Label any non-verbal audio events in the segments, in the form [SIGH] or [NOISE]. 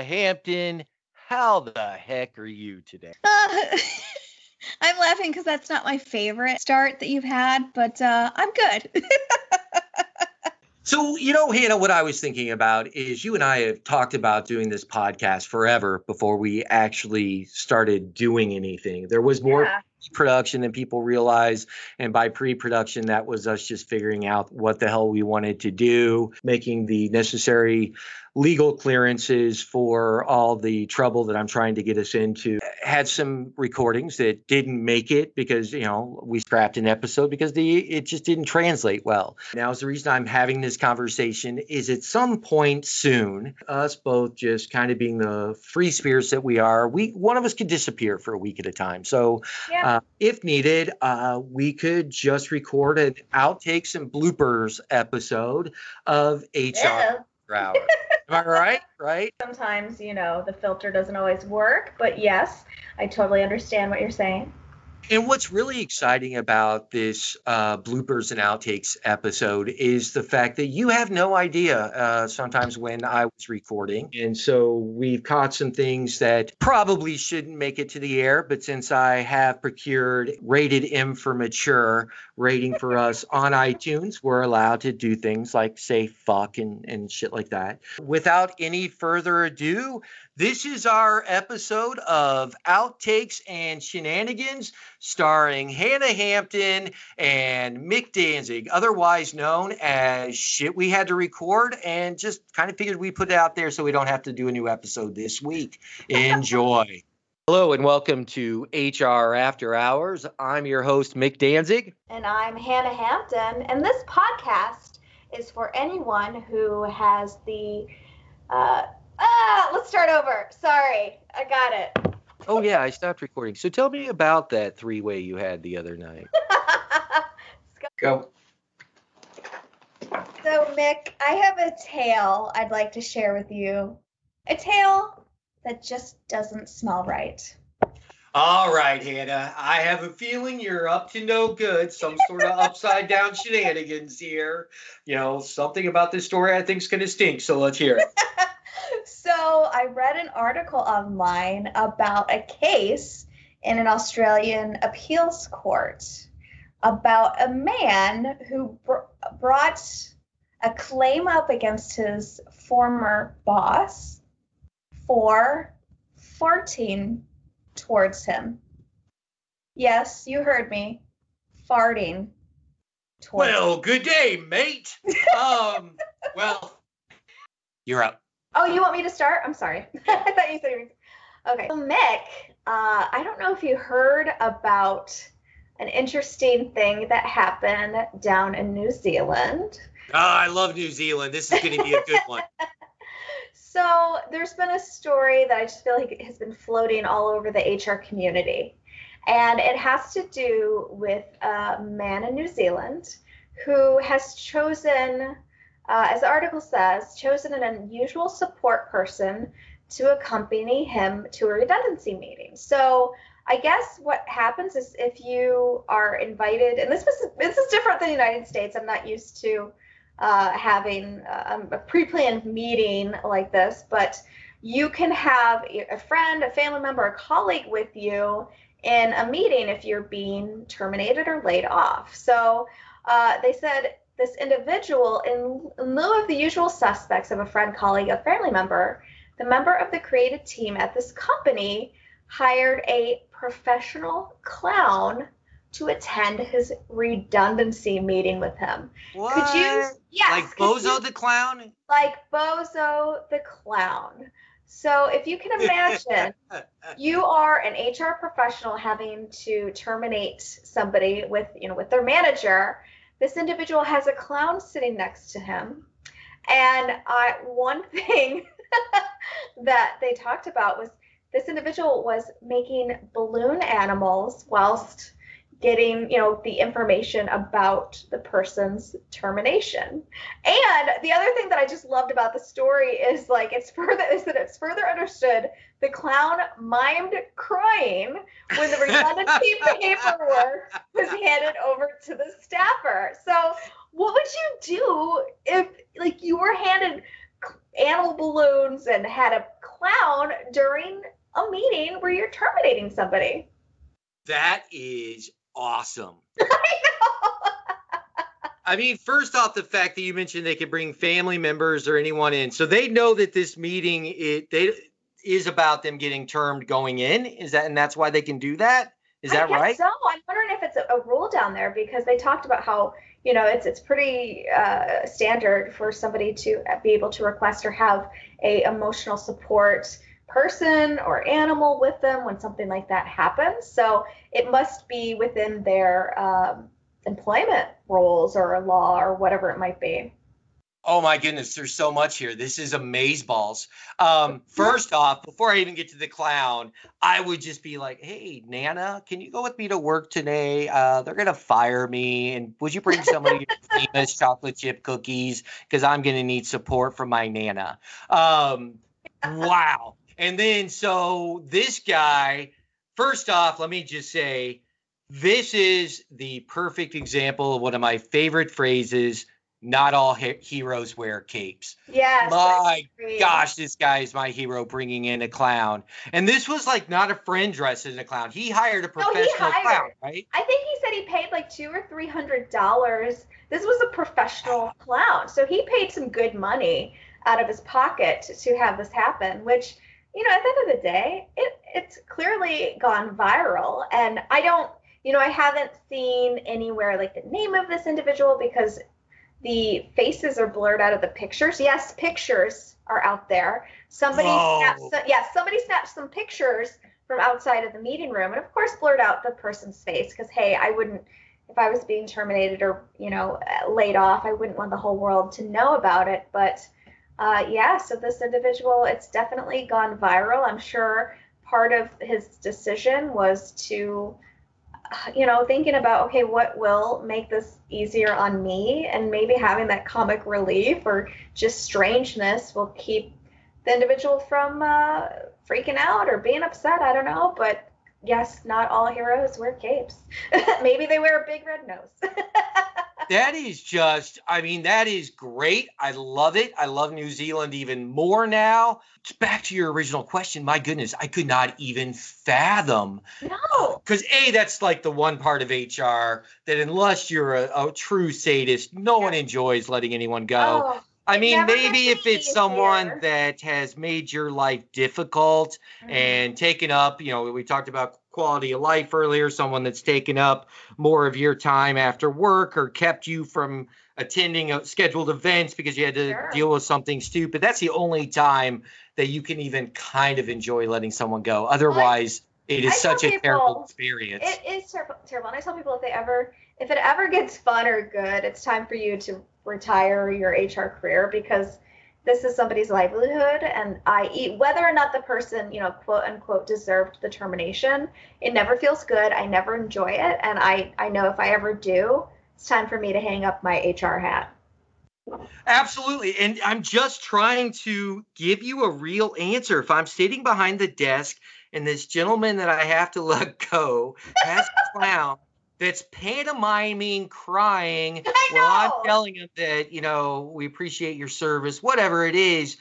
Hannah Hampton, how the heck are you today? Uh, [LAUGHS] I'm laughing because that's not my favorite start that you've had, but uh, I'm good. So, you know, Hannah, what I was thinking about is you and I have talked about doing this podcast forever before we actually started doing anything. There was more Yeah. production than people realize. And by pre production, that was us just figuring out what the hell we wanted to do, making the necessary legal clearances for all the trouble that I'm trying to get us into. Had some recordings that didn't make it because, you know, we scrapped an episode because the it just didn't translate well. Now is the reason I'm having this conversation is at some point soon, us both just kind of being the free spirits that we are, we one of us could disappear for a week at a time. So Yeah. uh, if needed, uh, we could just record an outtakes and bloopers episode of HR Hour. Am I right? [LAUGHS] Right? Sometimes, you know, the filter doesn't always work, but yes, I totally understand what you're saying. And what's really exciting about this uh, bloopers and outtakes episode is the fact that you have no idea uh, sometimes when I was recording. And so we've caught some things that probably shouldn't make it to the air. But since I have procured rated M for mature rating for us [LAUGHS] on iTunes, we're allowed to do things like say fuck and, and shit like that. Without any further ado, this is our episode of Outtakes and Shenanigans starring Hannah Hampton and Mick Danzig, otherwise known as Shit We Had to Record, and just kind of figured we put it out there so we don't have to do a new episode this week. Enjoy. Hello and welcome to HR After Hours. I'm your host, Mick Danzig. And I'm Hannah Hampton, and this podcast is for anyone who has the. Uh, ah, let's start over. Sorry, I got it. Oh, yeah, I stopped recording. So tell me about that three way you had the other night. [LAUGHS] Go. so, Mick, I have a tale I'd like to share with you. A tale that just doesn't smell right. All right, Hannah. I have a feeling you're up to no good. Some sort of upside down shenanigans here. You know, something about this story I think is going to stink. So let's hear it. [LAUGHS] So I read an article online about a case in an Australian appeals court about a man who br- brought a claim up against his former boss for farting towards him. Yes, you heard me. Farting towards Well, good day, mate. [LAUGHS] Um, well, you're up. Oh, you want me to start? I'm sorry. [LAUGHS] I thought you said you were... Okay. So Mick, uh, I don't know if you heard about an interesting thing that happened down in New Zealand. Oh, I love New Zealand. This is going to be a good one. [LAUGHS] So there's been a story that I just feel like has been floating all over the HR community. And it has to do with a man in New Zealand who has chosen, uh, as the article says, chosen an unusual support person to accompany him to a redundancy meeting. So I guess what happens is if you are invited, and this was this is different than the United States. I'm not used to uh, having um, a pre-planned meeting like this, but you can have a friend, a family member, a colleague with you in a meeting if you're being terminated or laid off. So uh, they said this individual, in, in lieu of the usual suspects of a friend, colleague, a family member, the member of the creative team at this company hired a professional clown to attend his redundancy meeting with him. What? Could you? Yes. like could you- Bozo the clown? like Bozo the clown. So if you can imagine, [LAUGHS] you are an HR professional having to terminate somebody with, you know, with their manager. This individual has a clown sitting next to him. And I, one [LAUGHS] thing [LAUGHS] that they talked about was this individual was making balloon animals whilst getting you know the information about the person's termination and the other thing that i just loved about the story is like it's further is that it's further understood the clown mimed crying when the redundancy [LAUGHS] paperwork was handed over to the staffer so what would you do if like you were handed animal balloons and had a clown during a meeting where you're terminating somebody. That is awesome. [LAUGHS] I know. I mean, first off, the fact that you mentioned they could bring family members or anyone in, so they know that this meeting it they is about them getting termed going in. Is that and that's why they can do that? Is that right? So I'm wondering if it's a, a rule down there because they talked about how you know it's it's pretty uh, standard for somebody to be able to request or have a emotional support person or animal with them when something like that happens. So it must be within their um, employment rules or law or whatever it might be. Oh my goodness, there's so much here. This is amazeballs. Um, [LAUGHS] first off, before I even get to the clown, I would just be like, "Hey, Nana, can you go with me to work today? Uh, they're gonna fire me, and would you bring some of your [LAUGHS] famous chocolate chip cookies? Because I'm gonna need support from my Nana." Um, wow. And then so this guy, first off, let me just say, this is the perfect example of one of my favorite phrases not all he- heroes wear capes. Yes. I My gosh, this guy is my hero bringing in a clown. And this was like not a friend dressed as a clown. He hired a No, he professional clown, right? I think he said he paid like two or three hundred dollars. This was a professional clown, so he paid some good money out of his pocket to have this happen. Which, you know, at the end of the day, it it's clearly gone viral, and I don't, you know, I haven't seen anywhere like the name of this individual because the faces are blurred out of the pictures. Yes, pictures are out there. Somebody Whoa. snapped, some, yeah, somebody snapped some pictures from outside of the meeting room, and of course blurred out the person's face because hey, I wouldn't if I was being terminated or you know laid off, I wouldn't want the whole world to know about it. But uh, yeah, so this individual, it's definitely gone viral. I'm sure part of his decision was to you know thinking about okay what will make this easier on me? And maybe having that comic relief or just strangeness will keep the individual from uh, freaking out or being upset. I don't know but yes not all heroes wear capes. [LAUGHS] Maybe they wear a big red nose [LAUGHS] That is just, I mean, that is great. I love it. I love New Zealand even more now. Back to your original question, my goodness, I could not even fathom no because a that's like the one part of hr that unless you're a, a true sadist no one enjoys letting anyone go oh, i mean maybe if it's someone that has made your life difficult mhm. and taken up you know we talked about quality of life earlier someone that's taken up more of your time after work or kept you from attending a scheduled events because you had to Sure. deal with something stupid that's the only time that you can even kind of enjoy letting someone go otherwise it is I such a terrible experience It is terrible, terrible. And I tell people if they ever, if it ever gets fun or good, it's time for you to retire your HR career because this is somebody's livelihood. And I, whether or not the person, you know, quote unquote, deserved the termination, it never feels good. I never enjoy it. And I, I know if I ever do, it's time for me to hang up my HR hat. Absolutely. And I'm just trying to give you a real answer. If I'm sitting behind the desk and this gentleman that I have to let [LAUGHS] go has clown that's pantomiming, crying [LAUGHS] while I'm telling him that, you know, we appreciate your service, whatever it is.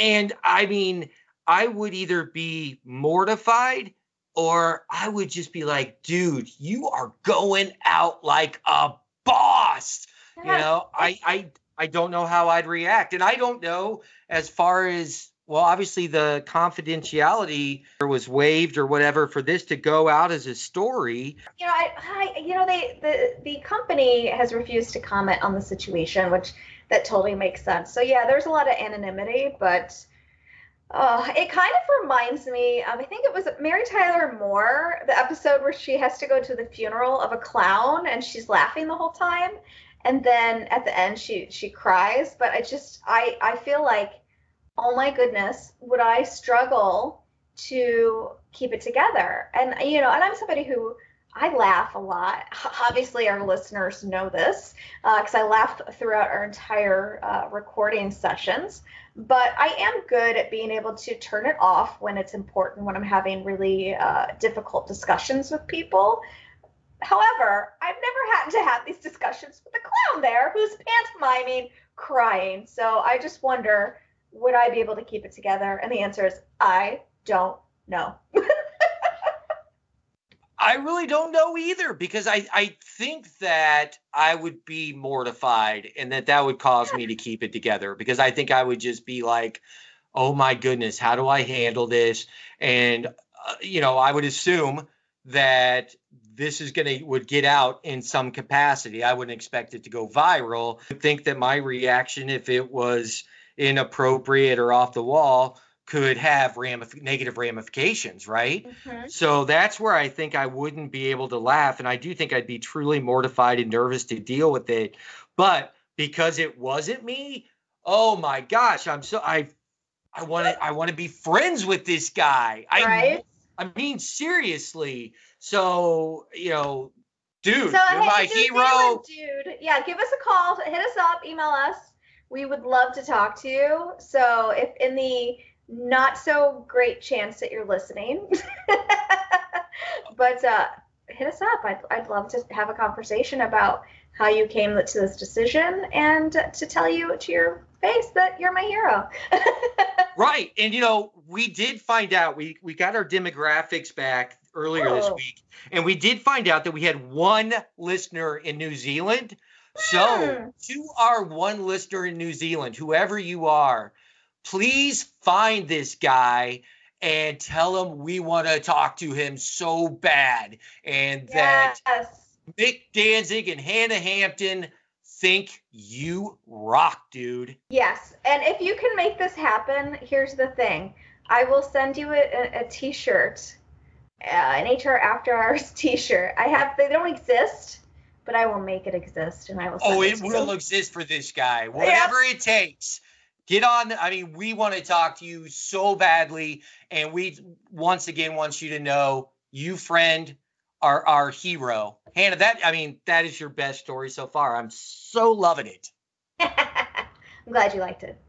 And I mean, I would either be mortified or I would just be like, dude, you are going out like a boss. You know i i i don't know how i'd react. And i don't know as far as well obviously the confidentiality was waived or whatever for this to go out as a story you know, I, I, you know, they the the company has refused to comment on the situation, which that totally makes sense. So yeah, there's a lot of anonymity, but uh, it kind of reminds me. Um, I think it was Mary Tyler Moore, the episode where she has to go to the funeral of a clown and she's laughing the whole time, and then at the end she she cries. But I just I I feel like, oh my goodness, would I struggle to keep it together? And you know, and I'm somebody who I laugh a lot. Obviously, our listeners know this because I laugh throughout our entire uh, recording sessions. But I am good at being able to turn it off when it's important, when I'm having really uh, difficult discussions with people. However, I've never had to have these discussions with a clown there who's pantomiming crying. So I just wonder, would I be able to keep it together? And the answer is, I don't know. [LAUGHS] I really don't know either because I, I think that I would be mortified and that that would cause me to keep it together because I think I would just be like, oh my goodness, how do I handle this? And, uh, you know, I would assume that this is going to would get out in some capacity. I wouldn't expect it to go viral. I think that my reaction, if it was inappropriate or off the wall, could have ramif- negative ramifications, right? Mhm. So that's where I think I wouldn't be able to laugh. And I do think I'd be truly mortified and nervous to deal with it. But because it wasn't me, oh my gosh, I'm so I I want to I want to be friends with this guy. I Right? I mean seriously. So, you know, dude, So you're hey, my hero. Dude. Yeah, give us a call, hit us up, email us. We would love to talk to you. So if in the not so great chance that you're listening, [LAUGHS] but uh, hit us up. I'd, I'd love to have a conversation about how you came to this decision and to tell you to your face that you're my hero. [LAUGHS] Right. And you know, we did find out we we got our demographics back earlier this Oh. week and we did find out that we had one listener in New Zealand. So, Hmm. to our one listener in New Zealand, whoever you are, please find this guy and tell him we want to talk to him so bad and that yes. Mick Danzig and Hannah Hampton think you rock, dude. Yes, and if you can make this happen, here's the thing: I will send you a, a, a T-shirt, uh, an HR After Hours [LAUGHS] T-shirt. I have they don't exist, but I will make it exist, and I will. Oh, it it will exist for this guy. Whatever it takes. Get on. I mean, we want to talk to you so badly. And we once again want you to know you, friend, are our hero. Hannah, that, I mean, that is your best story so far. I'm so loving it. [LAUGHS] I'm glad you liked it.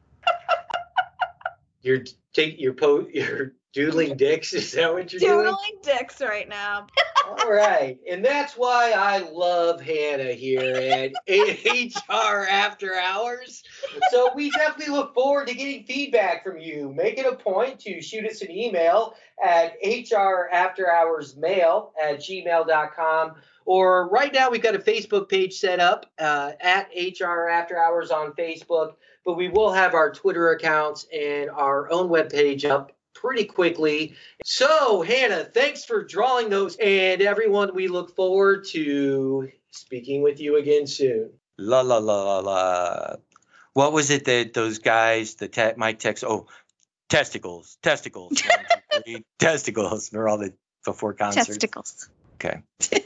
You're take you're po you're doodling dicks. [LAUGHS] Is that what you're doing? Doodling dicks right now. [LAUGHS] All right. And that's why I love Hannah here at [LAUGHS] HR After Hours. So we definitely look forward to getting feedback from you. Make it a point to shoot us an email at hrafterhoursmail at gmail.com. Or right now, we've got a Facebook page set up uh, at HR After Hours on Facebook, but we will have our Twitter accounts and our own webpage up pretty quickly. So, Hannah, thanks for drawing those. And everyone, we look forward to speaking with you again soon. La la la la la. What was it that those guys, the te- Mike text? Oh, testicles, testicles, One, two, three, testicles. They're all the before concerts. Testicles. Okay. [LAUGHS]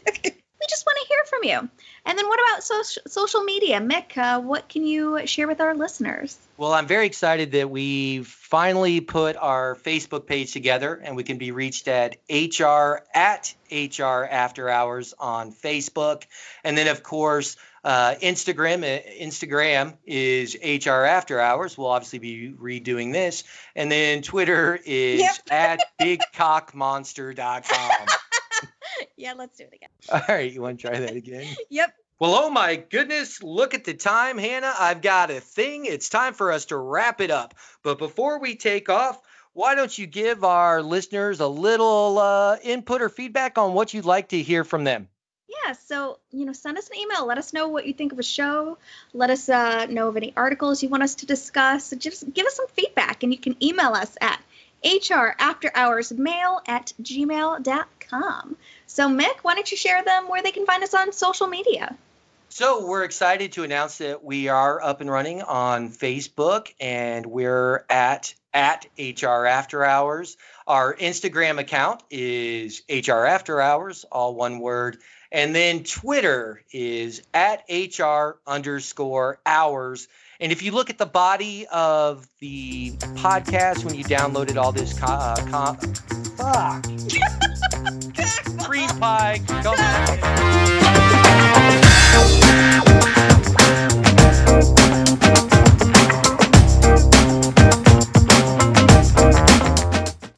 We just want to hear from you. And then what about social social media? Mick, uh, what can you share with our listeners? Well, I'm very excited that we finally put our Facebook page together and we can be reached at HR at HR After Hours on Facebook. And then, of course, uh, Instagram uh, Instagram is HR After Hours. We'll obviously be redoing this. And then Twitter is Yep. at bigcockmonster.com. [LAUGHS] Yeah, let's do it again. [LAUGHS] All right, you want to try that again? [LAUGHS] Yep. Well, oh my goodness, look at the time, Hannah. I've got a thing. It's time for us to wrap it up. But before we take off, why don't you give our listeners a little uh, input or feedback on what you'd like to hear from them? Yeah, so you know, send us an email. Let us know what you think of a show. Let us uh, know of any articles you want us to discuss. Just give us some feedback, and you can email us at hrafterhoursmail at gmail.com. So, Mick, why don't you share them where they can find us on social media? So, we're excited to announce that we are up and running on Facebook and we're at at HR After Hours. Our Instagram account is HR After Hours, all one word. And then Twitter is at HR underscore hours. And if you look at the body of the podcast when you downloaded all this, co- uh, com- fuck, [LAUGHS] freeze pie, come.